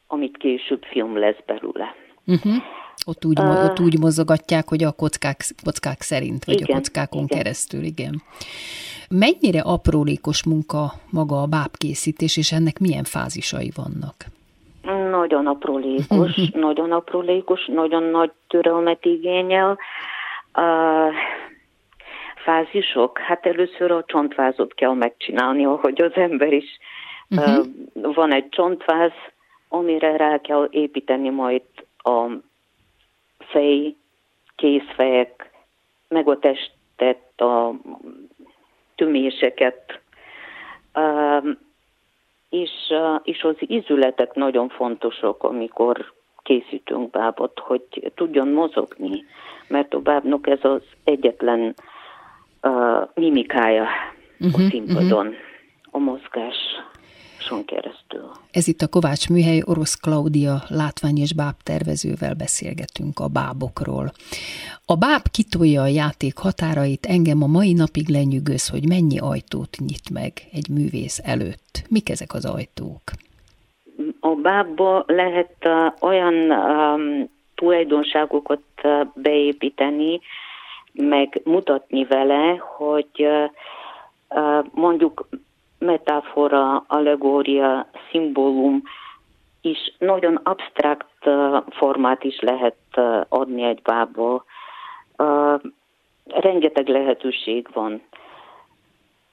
amit később film lesz belőle. Uh-huh. Ott úgy, uh, ott úgy mozogatják, hogy a kockák, kockák szerint, vagy igen, a kockákon igen. keresztül, igen. Mennyire aprólékos munka maga a bábkészítés, és ennek milyen fázisai vannak? Nagyon aprólékos, nagyon aprólékos, nagyon nagy türelmet igényel. Uh, fázisok, hát először a csontvázot kell megcsinálni, ahogy az ember is. Uh-huh. Uh, van egy csontváz, amire rá kell építeni majd a fej, kézfejek, meg a testet, a tüméseket, és, és az ízületek nagyon fontosak, amikor készítünk bábot, hogy tudjon mozogni, mert a bábnak ez az egyetlen uh, mimikája uh-huh, a színpadon, uh-huh. a mozgás keresztül. Ez itt a Kovács Műhely, Orosz Klaudia látvány és báb tervezővel beszélgetünk a bábokról. A báb kitolja a játék határait, engem a mai napig lenyűgöz, hogy mennyi ajtót nyit meg egy művész előtt. Mik ezek az ajtók? A bábba lehet uh, olyan um, tulajdonságokat uh, beépíteni, meg mutatni vele, hogy uh, mondjuk metafora, allegória, szimbólum is nagyon absztrakt formát is lehet adni egy bából. Rengeteg lehetőség van.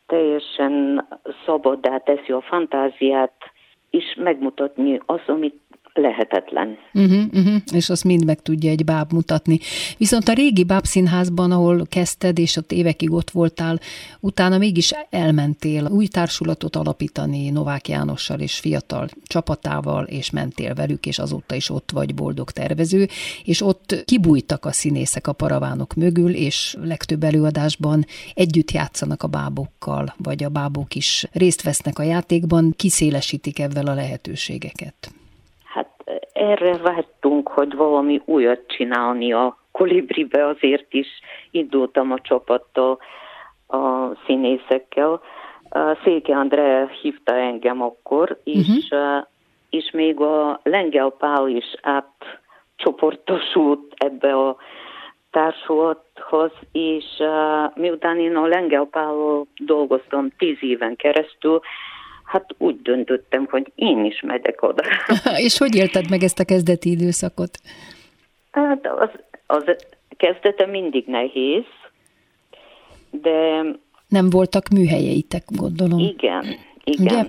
Teljesen szabaddá teszi a fantáziát, és megmutatni azt, amit lehetetlen. Uh-huh, uh-huh. És azt mind meg tudja egy báb mutatni. Viszont a régi bábszínházban, ahol kezdted, és ott évekig ott voltál, utána mégis elmentél új társulatot alapítani Novák Jánossal és fiatal csapatával, és mentél velük, és azóta is ott vagy boldog tervező, és ott kibújtak a színészek a paravánok mögül, és legtöbb előadásban együtt játszanak a bábokkal, vagy a bábok is részt vesznek a játékban, kiszélesítik ebben a lehetőségeket erre vágytunk, hogy valami újat csinálni a kolibribe, azért is indultam a csapattal, a színészekkel. Széke Andrea hívta engem akkor, és, uh-huh. és még a Lengel Pál is átcsoportosult ebbe a társulathoz, és miután én a Lengel Pállal dolgoztam tíz éven keresztül, hát úgy döntöttem, hogy én is megyek oda. És hogy élted meg ezt a kezdeti időszakot? Hát az, az kezdete mindig nehéz, de... Nem voltak műhelyeitek, gondolom. Igen, igen. Ugye?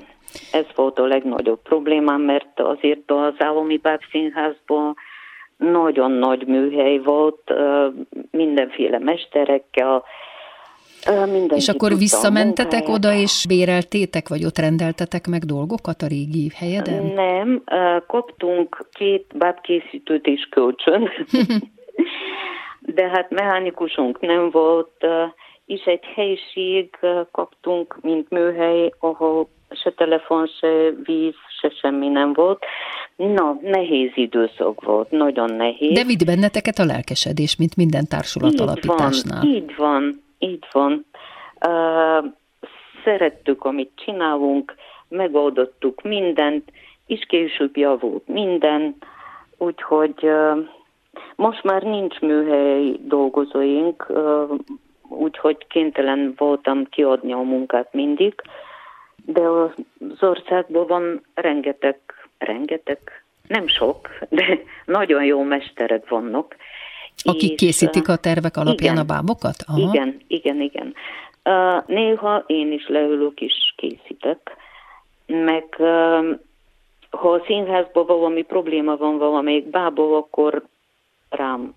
Ez volt a legnagyobb problémám, mert azért az állami bábszínházban nagyon nagy műhely volt, mindenféle mesterekkel, Mindenki És akkor visszamentetek oda, és béreltétek, vagy ott rendeltetek meg dolgokat a régi helyeden? Nem, kaptunk két bábkészítőt és kölcsön, de hát mechanikusunk nem volt, és egy helység ö, kaptunk, mint műhely, ahol se telefon, se víz, se semmi nem volt. Na, nehéz időszak volt, nagyon nehéz. De vitt benneteket a lelkesedés, mint minden társulat Így alapításnál. Van, így van, így van. Uh, szerettük, amit csinálunk, megoldottuk mindent, és később javult minden, úgyhogy uh, most már nincs műhely dolgozóink, uh, úgyhogy kénytelen voltam kiadni a munkát mindig, de az országban van rengeteg, rengeteg, nem sok, de nagyon jó mesterek vannak. Akik És, készítik a tervek alapján igen. a bábokat? Igen, igen, igen. Uh, néha én is leülök és készítek, meg uh, ha a színházban valami probléma van valamelyik bából, akkor rám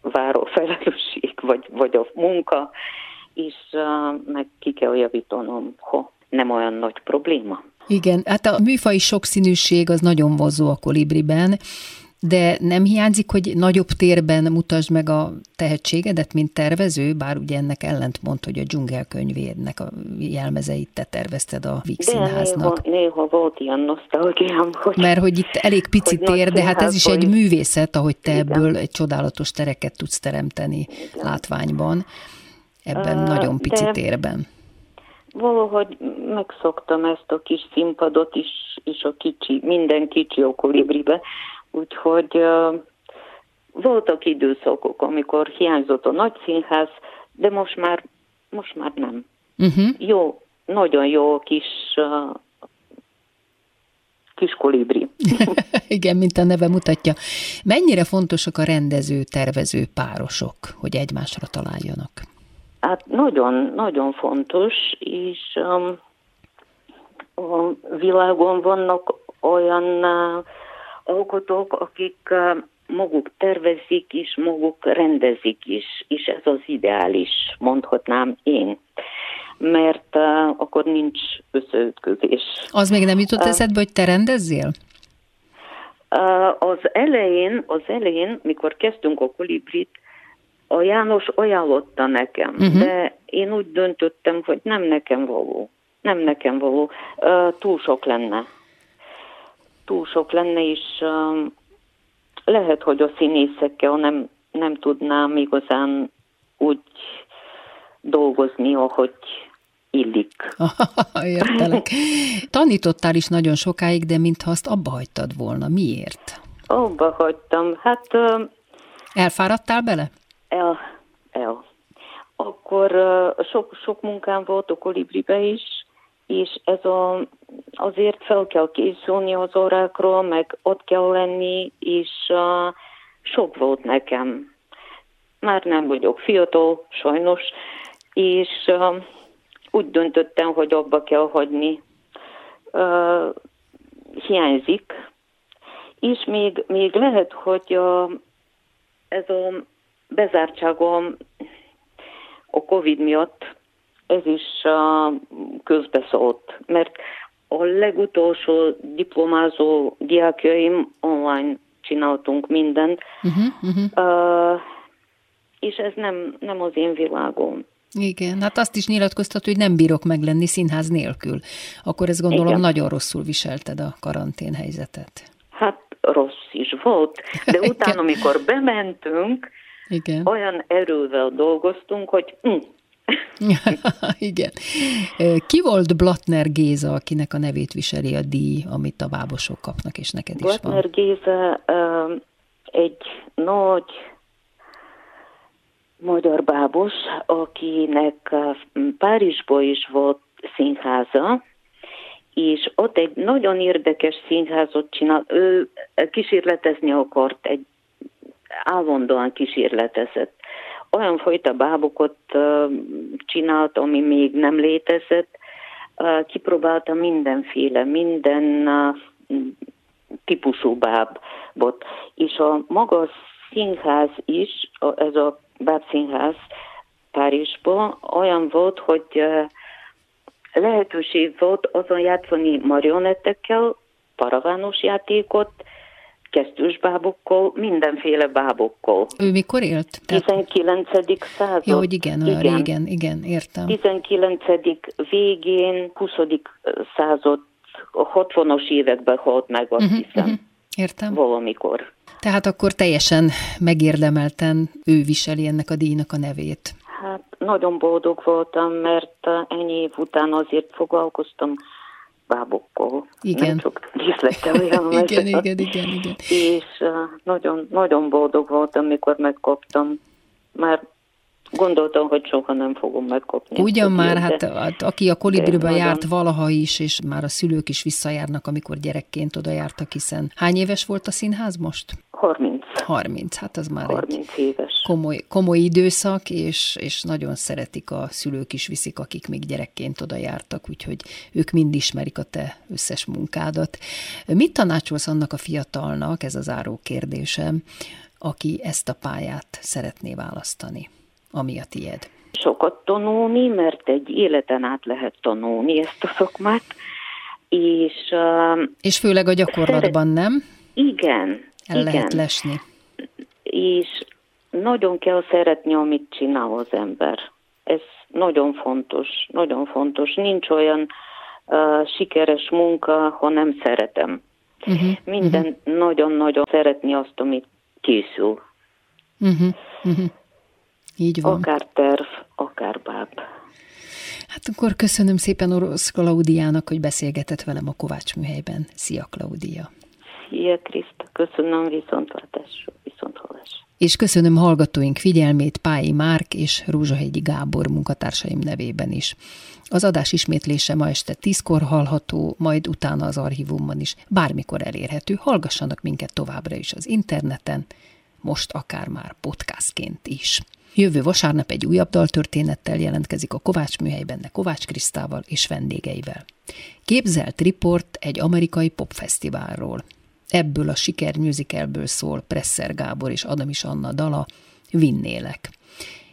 vár a felelősség, vagy, vagy a munka, és uh, meg ki kell javítanom, ha nem olyan nagy probléma. Igen, hát a műfai sokszínűség az nagyon vonzó a kolibriben, de nem hiányzik, hogy nagyobb térben mutasd meg a tehetségedet, mint tervező, bár ugye ennek ellentmond, hogy a dzsungelkönyvédnek a jelmezeit te tervezted a Víg De néha, Színháznak. néha volt ilyen nosztalgiám, hogy Mert hogy itt elég pici tér, de hát ez is egy művészet, ahogy te Igen. ebből egy csodálatos tereket tudsz teremteni látványban, ebben Ö, nagyon pici de- térben. Valahogy megszoktam ezt a kis színpadot is, és a kicsi, minden kicsi a kolibribe, úgyhogy voltak időszakok, amikor hiányzott a nagy színház, de most már, most már nem. Uh-huh. Jó, nagyon jó kis, uh, kis kolibri. Igen, mint a neve mutatja. Mennyire fontosak a rendező-tervező párosok, hogy egymásra találjanak? Hát nagyon, nagyon fontos, és um, a világon vannak olyan uh, alkotók, akik uh, maguk tervezik is, maguk rendezik is, és ez az ideális, mondhatnám én. Mert uh, akkor nincs összeütközés. Az még nem jutott eszedbe, hogy te rendezzél? Uh, az elején, az elején, mikor kezdtünk a kolibrit, a János ajánlotta nekem, uh-huh. de én úgy döntöttem, hogy nem nekem való. Nem nekem való. Uh, túl sok lenne. Túl sok lenne, és lehet, hogy a színészekkel nem, nem tudnám igazán úgy dolgozni, ahogy illik. Értelek. Tanítottál is nagyon sokáig, de mintha azt abba hagytad volna. Miért? Abba hagytam. Hát Elfáradtál bele? El, el. Akkor sok, sok munkám volt a kolibribe is, és ez a, azért fel kell készülni az órákról, meg ott kell lenni, és uh, sok volt nekem. Már nem vagyok fiatal, sajnos, és uh, úgy döntöttem, hogy abba kell hagyni. Uh, hiányzik, és még, még lehet, hogy uh, ez a bezártságom a Covid miatt ez is uh, közbeszólt, mert a legutolsó diplomázó diákjaim online csináltunk mindent, Uh-huh, uh-huh. uh, és ez nem, nem az én világom. Igen, hát azt is nyilatkoztat, hogy nem bírok meglenni színház nélkül. Akkor ezt gondolom Igen. nagyon rosszul viselted a karantén helyzetet. Hát rossz is volt, de utána, amikor bementünk, Igen. olyan erővel dolgoztunk, hogy hm, Igen. Ki volt Blattner Géza, akinek a nevét viseli a díj, amit a bábosok kapnak, és neked is van? Blattner Géza egy nagy magyar bábos, akinek Párizsban is volt színháza, és ott egy nagyon érdekes színházat csinál. Ő kísérletezni akart, egy állandóan kísérletezett. Olyan fajta bábokat uh, csinált, ami még nem létezett. Uh, kipróbálta mindenféle, minden típusú bábot. És a maga színház is, ez a bábszínház, Párizsba, olyan volt, hogy lehetőség volt azon játszani marionettekkel, paravános játékot, kesztyűs bábokkal, mindenféle bábokkal. Ő mikor élt? 19. század. Ja, hogy igen, olyan igen. régen, igen, értem. 19. végén, 20. század, 60-as években halt meg, azt uh-huh, hiszem. Uh-huh. Értem. Valamikor. Tehát akkor teljesen megérdemelten ő viseli ennek a díjnak a nevét. Hát nagyon boldog voltam, mert ennyi év után azért foglalkoztam bábokkal. Igen. Nem csak díszlettel olyan igen, igen, igen, igen. És uh, nagyon, nagyon boldog voltam, mikor megkaptam. Már Gondoltam, hogy soha nem fogom megkapni. Ugyan már, hát, hát aki a kolibriba járt valaha is, és már a szülők is visszajárnak, amikor gyerekként oda jártak, hiszen hány éves volt a színház most? 30. 30, hát az már 30 egy éves. Komoly, komoly időszak, és, és nagyon szeretik a szülők is viszik, akik még gyerekként oda jártak, úgyhogy ők mind ismerik a te összes munkádat. Mit tanácsolsz annak a fiatalnak, ez az áró kérdésem, aki ezt a pályát szeretné választani? Ami a tied? Sokat tanulni, mert egy életen át lehet tanulni ezt a szakmát, és... Uh, és főleg a gyakorlatban, szeret... nem? Igen. El igen. lehet lesni. És nagyon kell szeretni, amit csinál az ember. Ez nagyon fontos, nagyon fontos. Nincs olyan uh, sikeres munka, ha nem szeretem. Uh-huh, Minden nagyon-nagyon uh-huh. szeretni azt, amit készül. Uh-huh, uh-huh. Így van. Akár terv, akár báb. Hát akkor köszönöm szépen Orosz Klaudiának, hogy beszélgetett velem a Kovács műhelyben. Szia, Klaudia! Szia, Kriszta! Köszönöm viszontlátásra, viszonthallásra. És köszönöm hallgatóink figyelmét Pályi Márk és Rózsahegyi Gábor munkatársaim nevében is. Az adás ismétlése ma este tízkor hallható, majd utána az archívumban is bármikor elérhető. Hallgassanak minket továbbra is az interneten, most akár már podcastként is. Jövő vasárnap egy újabb daltörténettel jelentkezik a Kovács műhelyben, de Kovács Krisztával és vendégeivel. Képzelt riport egy amerikai popfesztiválról. Ebből a siker musicalből szól Presser Gábor és Adamis Anna dala, Vinnélek.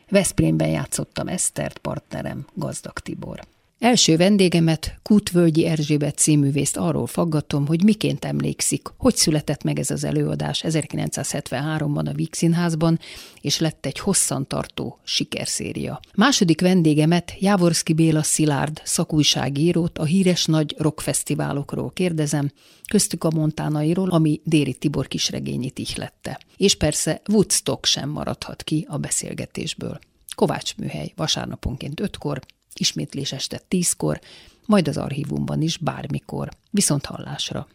Veszprémben játszottam Esztert, partnerem Gazdag Tibor. Első vendégemet, Kútvölgyi Erzsébet cíművészt arról faggatom, hogy miként emlékszik, hogy született meg ez az előadás 1973-ban a Víg Színházban, és lett egy hosszantartó sikerszéria. Második vendégemet, Jávorszki Béla Szilárd, szakújságírót a híres nagy rockfesztiválokról kérdezem, köztük a Montánairól, ami Déri Tibor kisregényét ihlette. És persze Woodstock sem maradhat ki a beszélgetésből. Kovács műhely, vasárnaponként ötkor, ismétlés este tízkor, majd az archívumban is bármikor. Viszont hallásra!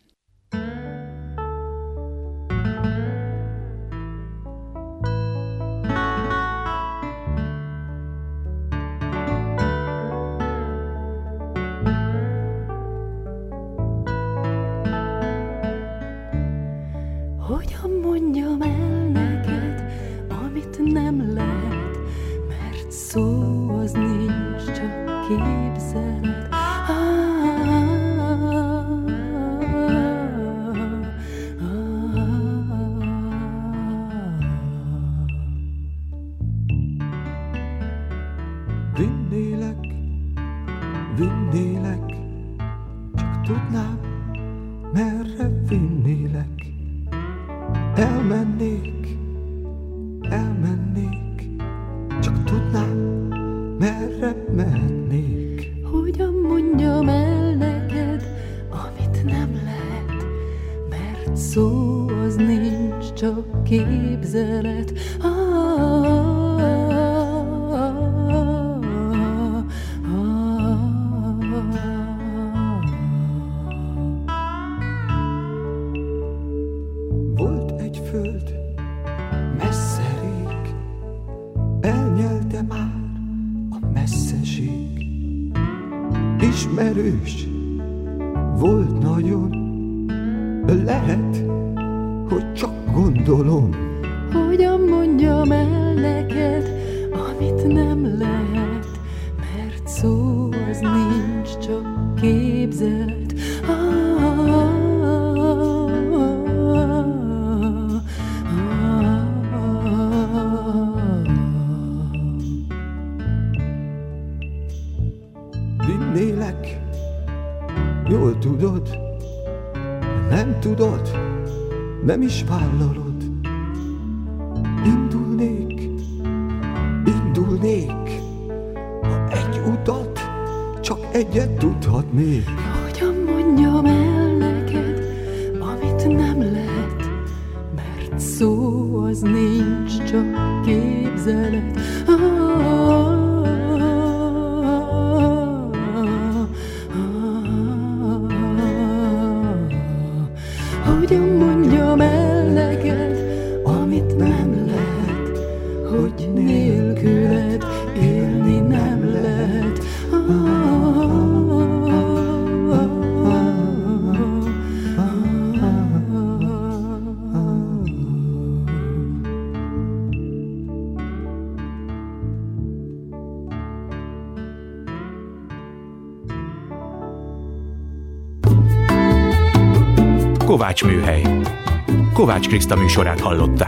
Kovács Kriszta műsorát hallották.